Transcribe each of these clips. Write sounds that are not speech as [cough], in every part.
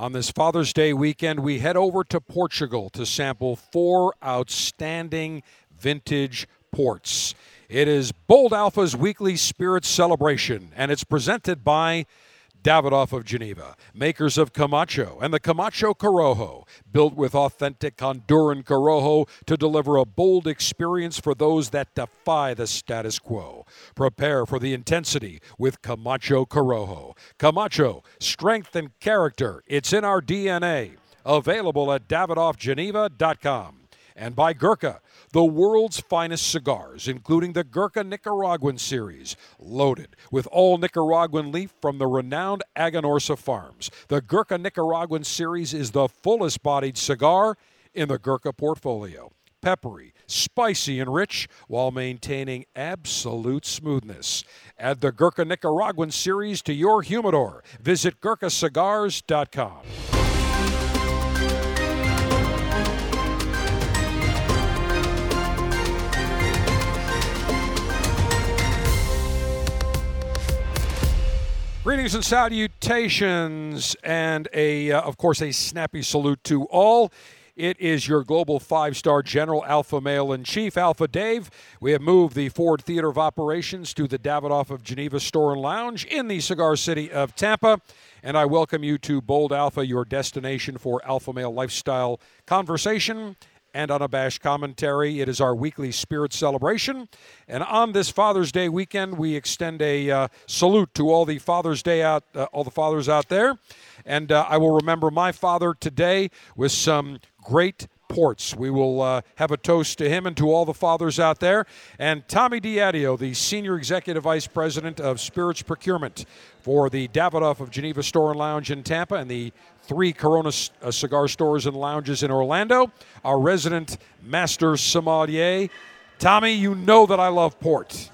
On this Father's Day weekend, we head over to Portugal to sample four outstanding vintage ports. It is Bold Alpha's weekly spirit celebration, and it's presented by Davidoff of Geneva, makers of Camacho and the Camacho Corojo, built with authentic Honduran Corojo to deliver a bold experience for those that defy the status quo. Prepare for the intensity with Camacho Corojo. Camacho, strength and character, it's in our DNA. Available at davidoffgeneva.com. And by Gurkha, the world's finest cigars, including the Gurkha Nicaraguan series, loaded with all Nicaraguan leaf from the renowned Aganorsa farms. The Gurkha Nicaraguan series is the fullest bodied cigar in the Gurkha portfolio. Peppery, spicy, and rich while maintaining absolute smoothness. Add the Gurkha Nicaraguan series to your humidor. Visit GurkhaCigars.com. Greetings and salutations, and a, uh, of course, a snappy salute to all. It is your global five star general, Alpha Male in Chief, Alpha Dave. We have moved the Ford Theater of Operations to the Davidoff of Geneva Store and Lounge in the cigar city of Tampa. And I welcome you to Bold Alpha, your destination for Alpha Male lifestyle conversation and unabashed commentary. It is our weekly spirit celebration. And on this Father's Day weekend, we extend a uh, salute to all the Father's Day out, uh, all the fathers out there. And uh, I will remember my father today with some great ports. We will uh, have a toast to him and to all the fathers out there. And Tommy Diadio, the Senior Executive Vice President of Spirits Procurement for the Davidoff of Geneva Store and Lounge in Tampa and the three Corona uh, cigar stores and lounges in Orlando. Our resident master sommelier. Tommy, you know that I love port.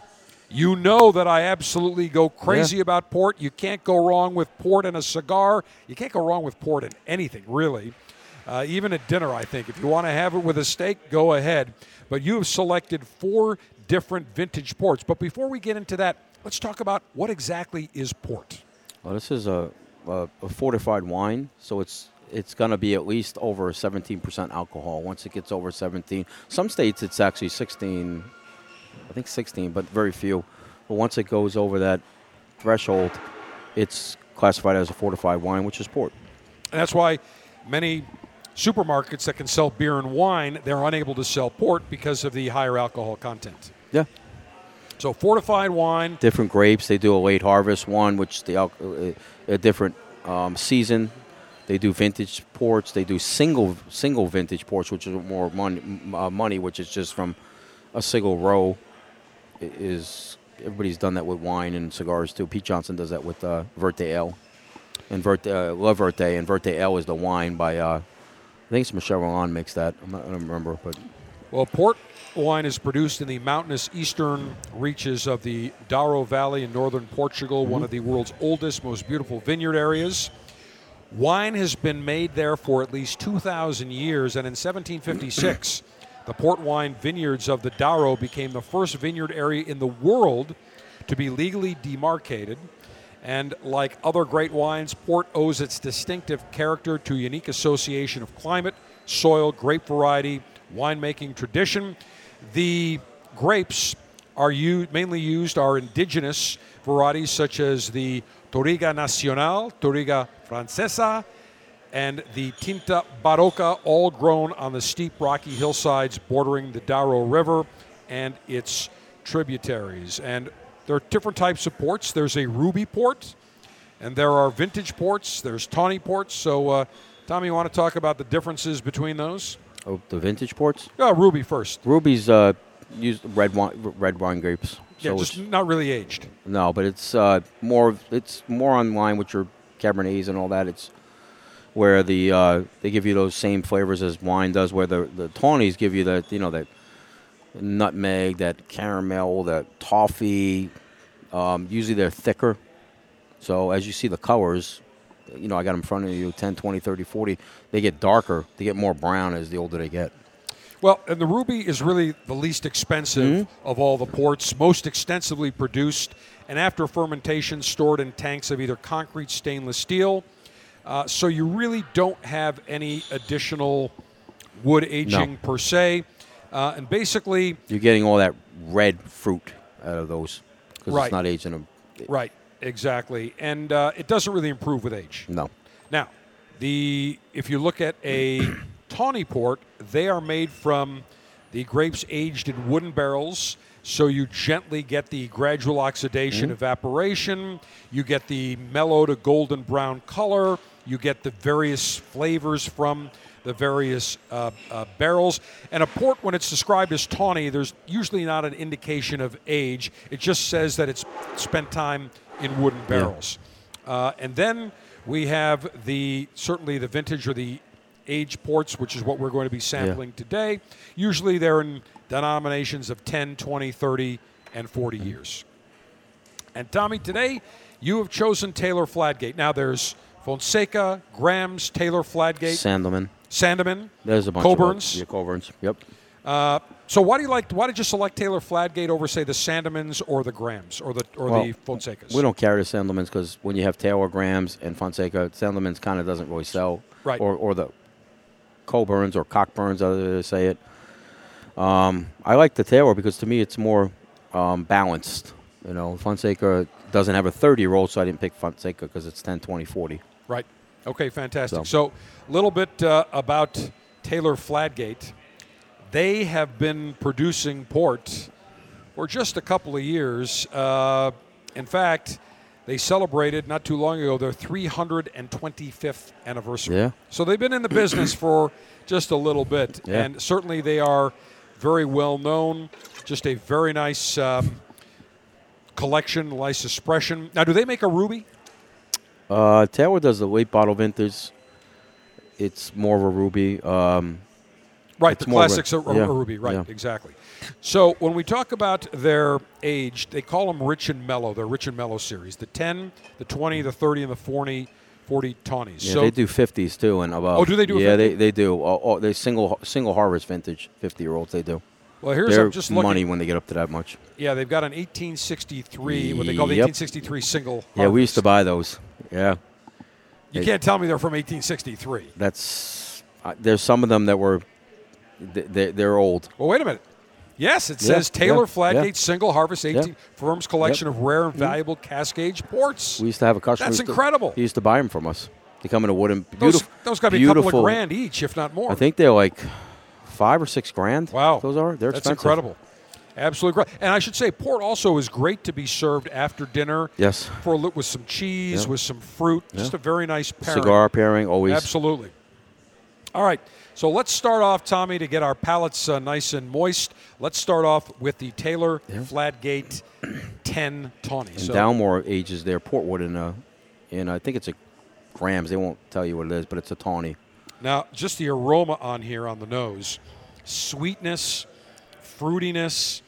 You know that I absolutely go crazy Yeah. about port. You can't go wrong with port and a cigar. You can't go wrong with port and anything, really. Uh, even at dinner, I think. If you want to have it with a steak, go ahead. But you have selected four different vintage ports. But before we get into that, let's talk about what exactly is port. Well, this is a, a, a fortified wine, so it's it's going to be at least over 17% alcohol. Once it gets over 17, some states it's actually 16, I think 16, but very few. But once it goes over that threshold, it's classified as a fortified wine, which is port. And that's why many supermarkets that can sell beer and wine, they're unable to sell port because of the higher alcohol content. Yeah. So fortified wine, Different grapes. They do a late harvest one, which the uh, a different um, season. They do vintage ports. They do single single vintage ports, which is more money, uh, money which is just from a single row. I- Is everybody's done that with wine and cigars too? Pete Johnson does that with uh, Verte Ale, and Verte uh, La Verte, and Verte Ale is the wine by uh, I think it's Michel Roland makes that. I'm not, I don't remember, but Well, port wine is produced in the mountainous eastern reaches of the Douro Valley in northern Portugal, one of the world's oldest, most beautiful vineyard areas. Wine has been made there for at least 2,000 years, and in 1756, the port wine vineyards of the Douro became the first vineyard area in the world to be legally demarcated. And like other great wines, port owes its distinctive character to unique association of climate, soil, grape variety, winemaking tradition. The grapes are u- mainly used are indigenous varieties such as the Touriga Nacional, Touriga Francesa, and the Tinta Barroca, all grown on the steep rocky hillsides bordering the Douro River and its tributaries. And there are different types of ports. There's a ruby port, and there are vintage ports. There's tawny ports. So, uh, Tommy, you want to talk about the differences between those? Oh, the vintage ports. Oh, ruby first. Ruby's uh, used red wine, red wine grapes. Yeah, so just it's- not really aged. No, but it's uh, more. of- It's more on line with your Cabernets and all that. It's where the uh, they give you those same flavors as wine does. Where the the tawnies give you that you know that nutmeg, that caramel, that toffee. Um, usually they're thicker. So as you see the colors, you know I got them in front of you 10, 20, 30, 40. They get darker. They get more brown as the older they get. Well, and the ruby is really the least expensive Mm-hmm. of all the ports, most extensively produced, and after fermentation, stored in tanks of either concrete stainless steel. Uh, so you really don't have any additional wood aging per se. Uh, and basically, You're getting all that red fruit out of those because Right. it's not aging them. right, exactly. And uh, it doesn't really improve with age. No. Now, the if you look at a [clears throat] tawny port, they are made from the grapes aged in wooden barrels. So you gently get the gradual oxidation, evaporation. You get the mellow to golden brown color. You get the various flavors from the various uh, uh, barrels. And a port, when it's described as tawny, there's usually not an indication of age. It just says that it's spent time in wooden barrels. Uh, and then we have the certainly the vintage or the age ports, which is what we're going to be sampling today. Usually they're in denominations of 10, 20, 30, and 40 years. And Tommy, today you have chosen Taylor Fladgate. Now there's Fonseca, Graham's, Taylor Fladgate, Sandeman. Sandeman. There's a bunch Coburns. of Yeah, Coburns. Yep. Uh, so why do you like? Why did you select Taylor Fladgate over, say, the Sandemans or the Graham's or the or Well, the Fonsecas? We don't carry the Sandemans because when you have Taylor Graham's and Fonseca, Sandemans kind of doesn't really sell. Right. Or, or the Coburns or Cockburns, other they say it. Um, I like the Taylor because to me it's more um, balanced. You know, Fonseca doesn't have a 30 year old, so I didn't pick Fonseca because it's 10, 20, 40. Right. Okay, fantastic. So- So, a little bit uh, about Taylor Fladgate. They have been producing port for just a couple of years. Uh, in fact, they celebrated not too long ago their 325th anniversary. Yeah. So they've been in the business [clears throat] for just a little bit, Yeah. and certainly they are very well known. Just a very nice um, collection, nice expression. Now, do they make a ruby? Uh, Taylor does the late bottle vintage. It's more of a ruby. Um, Right, It's the more of a- classics are, yeah, ruby. Right, yeah. exactly. So when we talk about their age, they call them rich and mellow. They're rich and mellow series. The 10, the 20, the 30, and the 40, 40 tawnies. yeah, so they do 50s too and above. Oh, do they do a Yeah, 50? they, they do. Oh, oh, they single single harvest vintage 50 year olds. They do. well, here's They're I'm just looking. money when they get up to that much. Yeah, they've got an 1863, what they call the Yep. 1863 single. Yeah, we used to buy those. Yeah, You they- can't tell me they're from 1863. that's. Uh, there's some of them that were. Th- They're, they're old. Well, wait a minute. Yes, it Yeah, says Taylor yeah, Fladgate yeah. Single Harvest 18 Firm's collection of rare and Mm-hmm. valuable Cascade ports. We used to have a customer. That's used to- incredible. he used to buy them from us. They come in a wooden. those Beautiful. those got to be a couple of grand each, if not more. I think they're like five or six grand. Wow. Those are. They're expensive. That's expensive. incredible. Absolutely great. And I should say, port also is great to be served after dinner Yes. for with some cheese, Yeah. with some fruit. Just a very nice pairing. Cigar pairing always. Absolutely. All right. So let's start off, Tommy, to get our palates uh, nice and moist. Let's start off with the Taylor Fladgate 10 Tawny. And So Dalmore ages their portwood in a, in I think it's a Graham's. They won't tell you what it is, but it's a tawny. now, just the aroma on here on the nose, sweetness, fruitiness.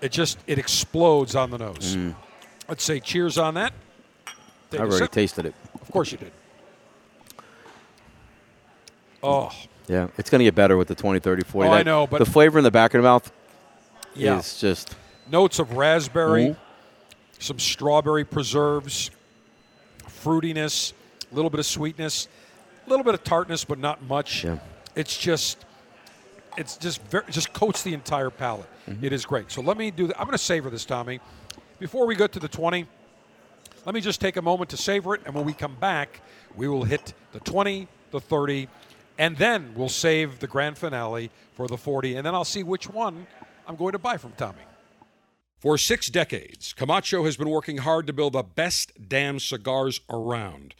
It just it explodes on the nose. Let's say cheers on that. Take Mm. I've already sip. tasted it. Of course you did. Oh, Yeah, it's going to get better with the 20, 30, 40. Oh, I know, but- the flavor in the back of the mouth yeah. is just Notes of raspberry, Mhm. some strawberry preserves, fruitiness, a little bit of sweetness, a little bit of tartness, but not much. Yeah. It's just, it's just very, just coats the entire palate. Mm-hmm. It is great. So let me do that. I'm going to savor this, Tommy. Before we go to the 20, let me just take a moment to savor it, and when we come back, we will hit the 20, the 30, and then we'll save the grand finale for the 40, and then I'll see which one I'm going to buy from Tommy. For six decades, Camacho has been working hard to build the best damn cigars around,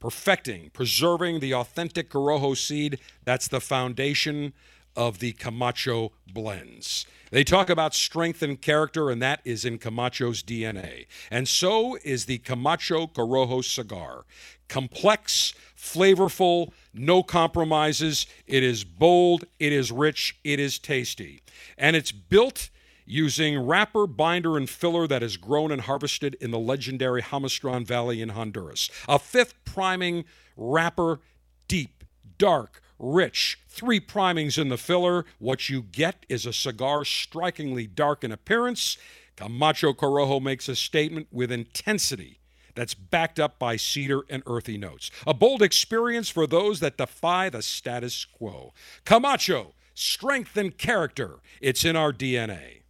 perfecting, preserving the authentic Corojo seed. That's the foundation of the Camacho blends. They talk about strength and character, and that is in Camacho's DNA. And so is the Camacho Corojo cigar. Complex, flavorful, no compromises. It is bold, it is rich, it is tasty. And it's built using wrapper, binder, and filler that is grown and harvested in the legendary Jamastran Valley in Honduras. A fifth priming wrapper, deep, dark, rich. Three primings in the filler. What you get is a cigar strikingly dark in appearance. Camacho Corojo makes a statement with intensity that's backed up by cedar and earthy notes. A bold experience for those that defy the status quo. Camacho, strength and character. It's in our DNA.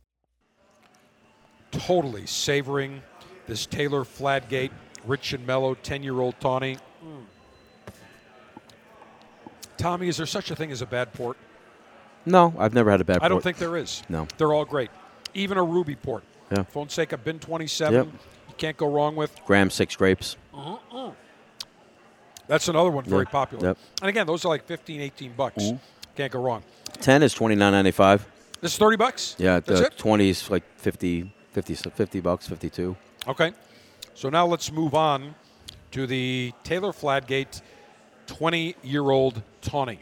Totally savoring this Taylor Fladgate, rich and mellow, 10 year old tawny. Mm. Tommy, is there such a thing as a bad port? No, I've never had a bad. Port. I don't think there is. No. They're all great. Even a ruby port. Yeah. Fonseca Bin 27. Yep. You can't go wrong with. Graham six grapes. That's another one very Yeah. popular. Yep. And again, those are like 15, 18 bucks. Mm-hmm. Can't go wrong. Ten is twenty nine ninety five. This is 30 bucks? Yeah, That's the it? twenty is like 50, 50, 50 bucks, fifty two. Okay. So now let's move on to the Taylor Fladgate 20 year old Tawny.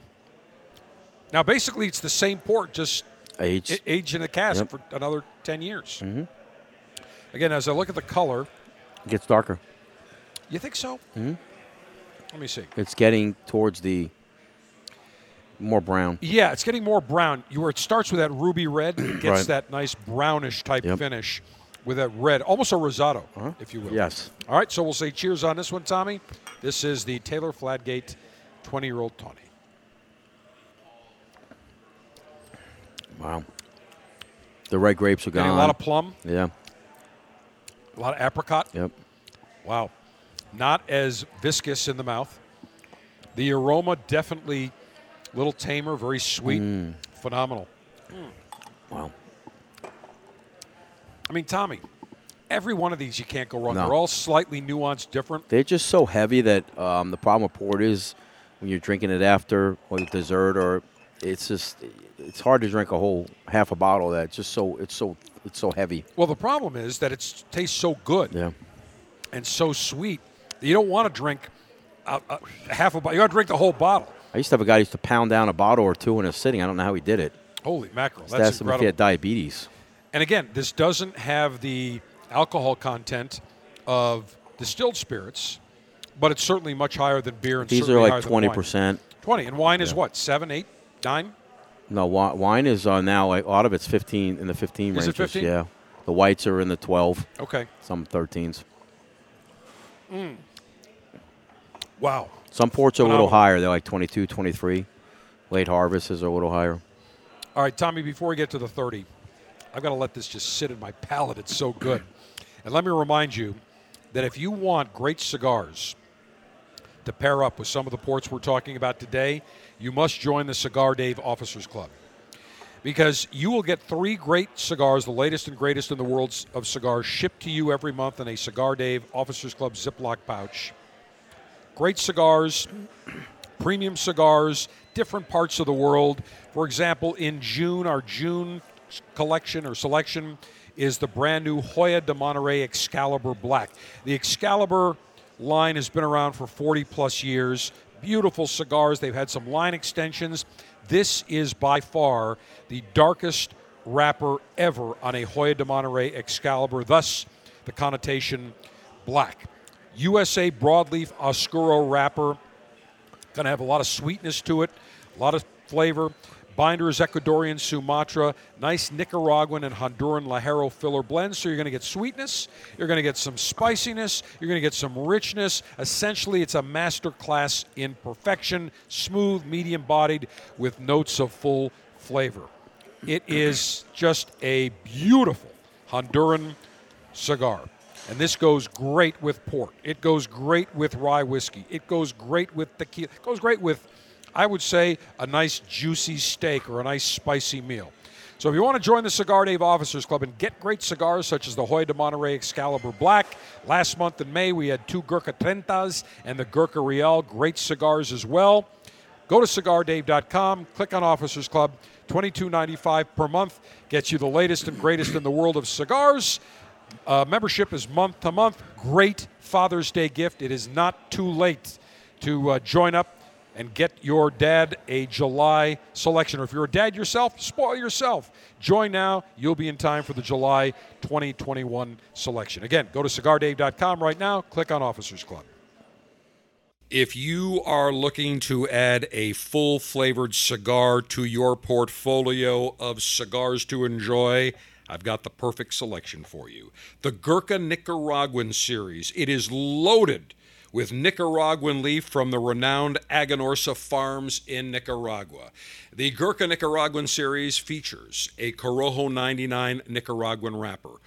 Now, basically, it's the same port, just Age. a- aged in a cask Yep. for another 10 years. Mm-hmm. Again, as I look at the color, it gets darker. you think so? Mm-hmm. Let me see. It's getting towards the more brown. Yeah, it's getting more brown. You where it starts with that ruby red, and it gets Right. that nice brownish type Yep. finish with that red, almost a rosado, if you will. Yes. All right, so we'll say cheers on this one, Tommy. This is the Taylor Fladgate 20 year old Tawny. Wow. The red grapes are Getting gone. a lot of plum, yeah. a lot of apricot. Yep. Wow. Not as viscous in the mouth. The aroma definitely a little tamer, very sweet, Mm. phenomenal. Wow. I mean, Tommy, every one of these you can't go wrong. No. They're all slightly nuanced, different. They're just so heavy that um, the problem with port is when you're drinking it after like dessert or it's just it's hard to drink a whole half a bottle of that. It's just so it's so it's so heavy. Well, the problem is that it tastes so good Yeah. and so sweet you don't want to drink a, a half a bottle. You got to drink the whole bottle. I used to have a guy who used to pound down a bottle or two in a sitting. I don't know how he did it. Holy mackerel! That's asked him if he had diabetes. And again, this doesn't have the alcohol content of distilled spirits, but it's certainly much higher than beer. And These are like twenty percent. Twenty, and wine is what seven, eight, nine. No, wi- wine is uh, now like, a lot of it's fifteen in the fifteen Is ranges. 15? Yeah. The whites are in the twelve, Okay. some thirteens. Wow. Some ports are a little higher. They're like 22, 23. Late harvests are a little higher. All right, Tommy. Before we get to the thirty, I've got to let this just sit in my palate. It's so good. And let me remind you that if you want great cigars to pair up with some of the ports we're talking about today, you must join the Cigar Dave Officers Club. Because you will get three great cigars, the latest and greatest in the world of cigars, shipped to you every month in a Cigar Dave Officers Club Ziploc pouch. Great cigars, premium cigars, different parts of the world. For example, in June, our June collection or selection is the brand new Hoyo de Monterrey Excalibur Black. The Excalibur line has been around for 40 plus years. Beautiful cigars. They've had some line extensions. This is by far the darkest wrapper ever on a Hoyo de Monterrey Excalibur, thus the connotation black. USA broadleaf Oscuro wrapper. Going to have a lot of sweetness to it, a lot of flavor. Binder is Ecuadorian Sumatra, nice Nicaraguan and Honduran Ligero filler blend. So you're going to get sweetness, you're going to get some spiciness, you're going to get some richness. Essentially, it's a master class in perfection, smooth, medium bodied, with notes of full flavor. It is just a beautiful Honduran cigar. And this goes great with port. It goes great with rye whiskey. It goes great with tequila. It goes great with, I would say, a nice juicy steak or a nice spicy meal. So if you want to join the Cigar Dave Officers Club and get great cigars such as the Hoyo de Monterrey Excalibur Black, last month in May we had two Gurkha Trentas and the Gurkha Real, great cigars as well. Go to cigardave.com, click on Officers Club, $22.95 per month gets you the latest and greatest in the world of cigars. Uh, membership is month to month. Great Father's Day gift. It is not too late to uh, join up and get your dad a July selection. Or if you're a dad yourself, spoil yourself. Join now. You'll be in time for the July 2021 selection. Again, go to cigardave.com right now. Click on Officers Club. If you are looking to add a full flavored cigar to your portfolio of cigars to enjoy, I've got the perfect selection for you. The Gurkha Nicaraguan series. It is loaded with Nicaraguan leaf from the renowned Aganorsa farms in Nicaragua. The Gurkha Nicaraguan series features a Corojo 99 Nicaraguan wrapper,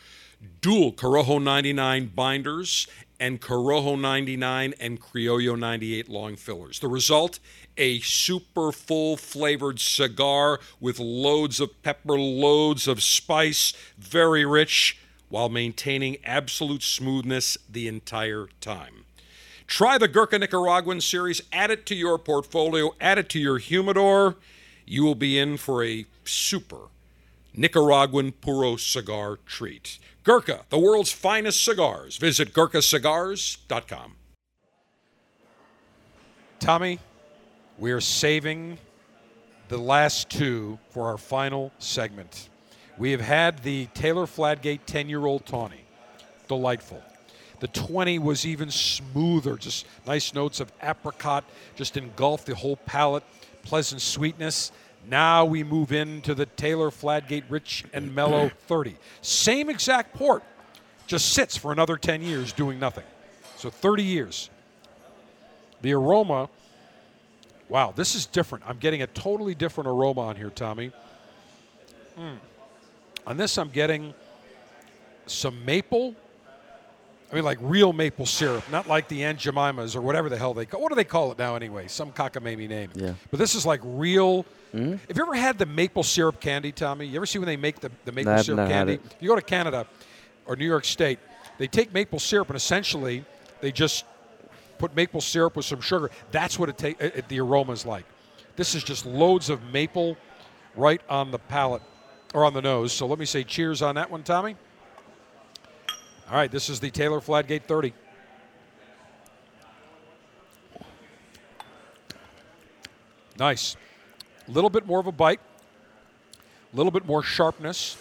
dual Corojo 99 binders, and Corojo 99 and Criollo 98 long fillers. The result? A super full flavored cigar with loads of pepper, loads of spice, very rich, while maintaining absolute smoothness the entire time. Try the Gurkha Nicaraguan series, add it to your portfolio, add it to your humidor. You will be in for a super Nicaraguan Puro cigar treat. Gurkha, the world's finest cigars. Visit GurkhaCigars.com. Tommy, we are saving the last two for our final segment. We have had the Taylor Fladgate 10 year old Tawny. Delightful. The 20 was even smoother, just nice notes of apricot, just engulfed the whole palate, pleasant sweetness. Now we move into the Taylor Fladgate Rich and Mellow [clears throat] 30. Same exact port, just sits for another 10 years doing nothing. So 30 years. The aroma, wow, this is different. I'm getting a totally different aroma on here, Tommy. Mm. On this, I'm getting some maple. I mean, like real maple syrup, not like the Aunt Jemimas or whatever the hell they call. What do they call it now, anyway? Some cockamamie name. Yeah. But this is like real. Mm-hmm. Have you ever had the maple syrup candy, Tommy? You ever see when they make the, the maple I've syrup candy? If you go to Canada or New York State, they take maple syrup and essentially they just put maple syrup with some sugar. That's what it take. It, the aroma is like. This is just loads of maple right on the palate or on the nose. So let me say cheers on that one, Tommy. All right, this is the Taylor Fladgate 30. Nice. A little bit more of a bite, a little bit more sharpness.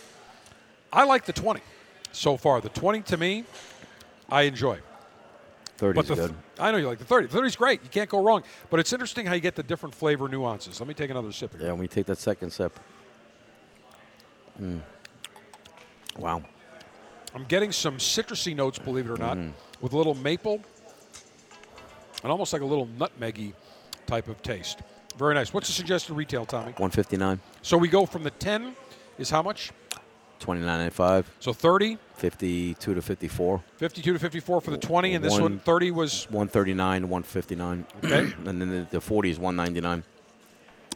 I like the 20 so far. The 20 to me, I enjoy. 30 is good. I know you like the 30. The 30 is great. You can't go wrong. But it's interesting how you get the different flavor nuances. Let me take another sip here. Yeah, when we take that second sip. Mm. Wow. I'm getting some citrusy notes, believe it or not, mm. with a little maple and almost like a little nutmeggy type of taste. Very nice. What's the suggested retail, Tommy? 159, So we go from the 10 is how much? 29.95, So 30, 52 to 54, 52 to 54 for the 20, and this one One- 30 was 139, 159. Okay. [clears throat] and then the, the 40 is 199.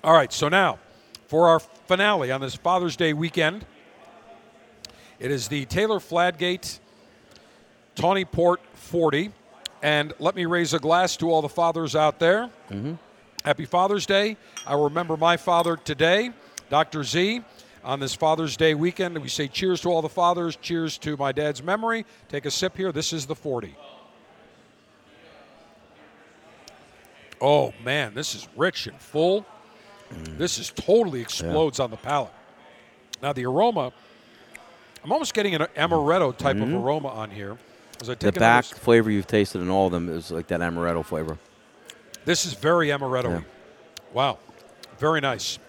All right, so now for our finale on this Father's Day weekend, it is the Taylor Fladgate Tawny Port 40. And let me raise a glass to all the fathers out there. Mm-hmm. Happy Father's Day. I remember my father today, Dr. Z. On this Father's Day weekend, we say cheers to all the fathers, cheers to my dad's memory. Take a sip here. This is the 40. Oh, man, this is rich and full. Mm. This is totally explodes on the palate. Now the aroma, I'm almost getting an amaretto type of aroma on here. As I Mm-hmm. The take another back flavor you've tasted in all of them is like that amaretto flavor. This is very amaretto. Yeah. Wow. Very nice.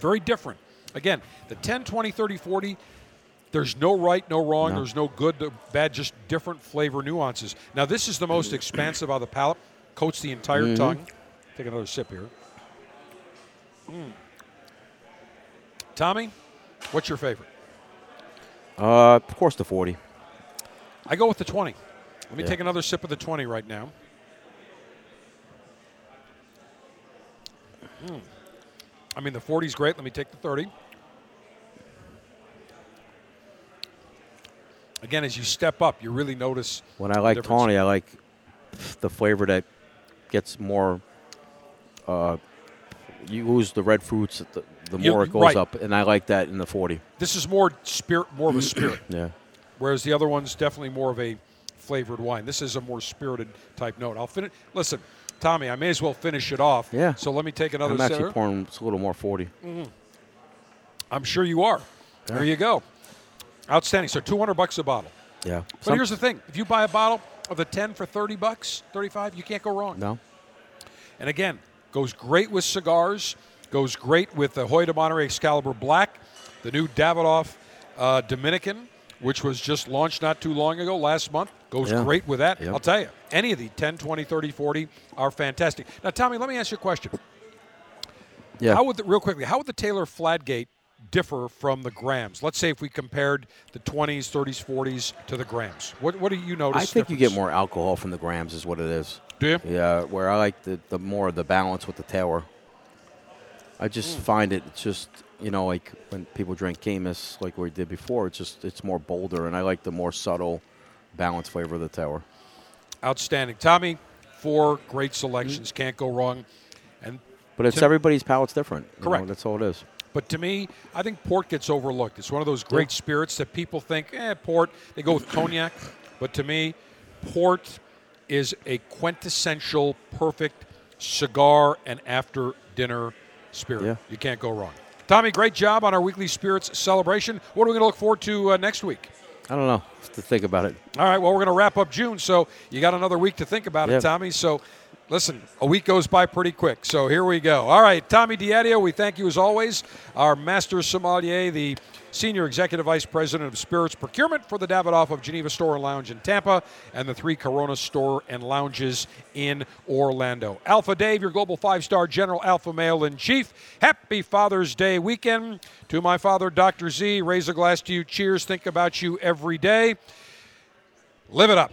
Very different. Again, the 10, 20, 30, 40, there's no right, no wrong, No. there's no good, no bad, just different flavor nuances. Now, this is the most expansive on the palate, coats the entire Mm-hmm. tongue. Take another sip here. Mm. Tommy, what's your favorite? Uh, of course, the 40. I go with the 20. Let me Yeah. take another sip of the 20 right now. Mm. I mean, the 40 is great. Let me take the 30. Again, as you step up, you really notice. When I like tawny, I like the flavor that gets more. Uh, you lose the red fruits, the, the more it goes right. up, and I like that in the 40. This is more spirit, more of a spirit, [clears throat] Yeah. whereas the other one's definitely more of a flavored wine. This is a more spirited type note. I'll finish. Listen, Tommy, I may as well finish it off. Yeah. So let me take another I'm sip. actually pouring it's a little more 40. Mm-hmm. I'm sure you are. There you go. Outstanding. So 200 bucks a bottle. Yeah. But Some- here's the thing: if you buy a bottle of the 10 for 30 bucks, 35, you can't go wrong. no. And again, goes great with cigars. Goes great with the Hoyo de Monterrey Excalibur Black, the new Davidoff uh, Dominican, which was just launched not too long ago, last month. Goes Yeah. great with that. Yep. I'll tell you, any of the 10, 20, 30, 40 are fantastic. Now, Tommy, let me ask you a question. Yeah. How would the, real quickly? How would the Taylor Fladgate differ from the Graham's? Let's say if we compared the 20s, 30s, 40s to the Graham's. What What do you notice? I think you get more alcohol from the Graham's, is what it is. Do you? Yeah, where I like the, the more of the balance with the Taylor. I just find it just you know like when people drink Camus like we did before, it's just it's more bolder, and I like the more subtle, balanced flavor of the Tower. Outstanding, Tommy. Four great selections, Mm-hmm. can't go wrong. And But it's Tim- everybody's palate's different. you know, Correct. that's all it is. But to me, I think port gets overlooked. It's one of those great spirits that people think, eh, port. They go with cognac. But to me, port is a quintessential, perfect cigar and after dinner spirit. Yeah. You can't go wrong. Tommy, great job on our weekly spirits celebration. What are we going to look forward to uh, next week? I don't know. Just to think about it. All right, well, we're going to wrap up June, so you got another week to think about Yeah. it, Tommy. So, listen, a week goes by pretty quick. So, here we go. All right, Tommy Diadio, we thank you as always. Our master sommelier, the senior executive vice president of spirits procurement for the Davidoff of Geneva Store and Lounge in Tampa and the three Corona Store and Lounges in Orlando. Alpha Dave, your global five star general alpha male in chief. Happy Father's Day weekend. To my father, Dr. Z, raise a glass to you. Cheers. Think about you every day. Live it up.